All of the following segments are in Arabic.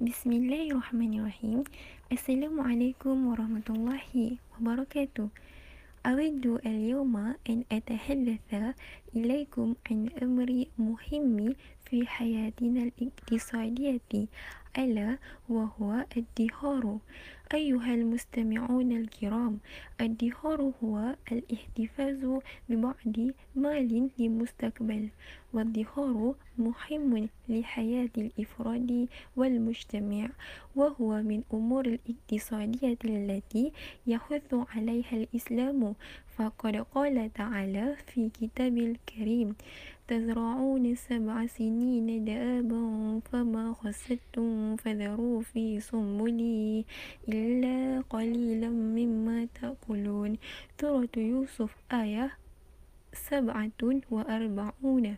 بسم الله الرحمن الرحيم السلام عليكم ورحمة الله وبركاته أود اليوم أن أتحدث إليكم عن أمر مهم في حياتنا الاقتصادية ألا وهو الدهار أيها المستمعون الكرام الدهار هو الاحتفاظ ببعض مال للمستقبل والدهار مهم لحياة الإفراد والمجتمع وهو من أمور الاقتصادية التي يحث عليها الإسلام. فقد قال تعالى في كتاب الكريم تزرعون سبع سنين دابا فما خسدتم فذروا في سنبله إلا قليلا مما تأكلون. سورة يوسف آية سبعة وأربعون.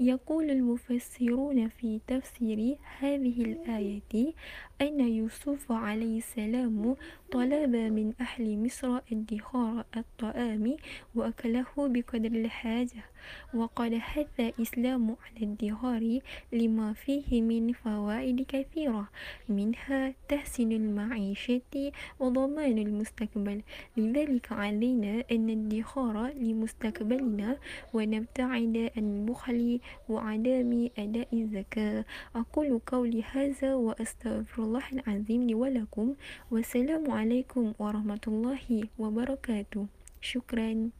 يقول المفسرون في تفسير هذه الآية أن يوسف عليه السلام طلب من أهل مصر ادخار الطعام وأكله بقدر الحاجة وقد حث الإسلام على الادخار لما فيه من فوائد كثيرة منها تحسين المعيشة وضمان المستقبل. لذلك علينا أن ندخر لمستقبلنا ونبتعد عن البخل وعدم أداء الزكاة. أقول قولي هذا وأستغفر الله العظيم لي ولكم والسلام عليكم ورحمة الله وبركاته. شكرا.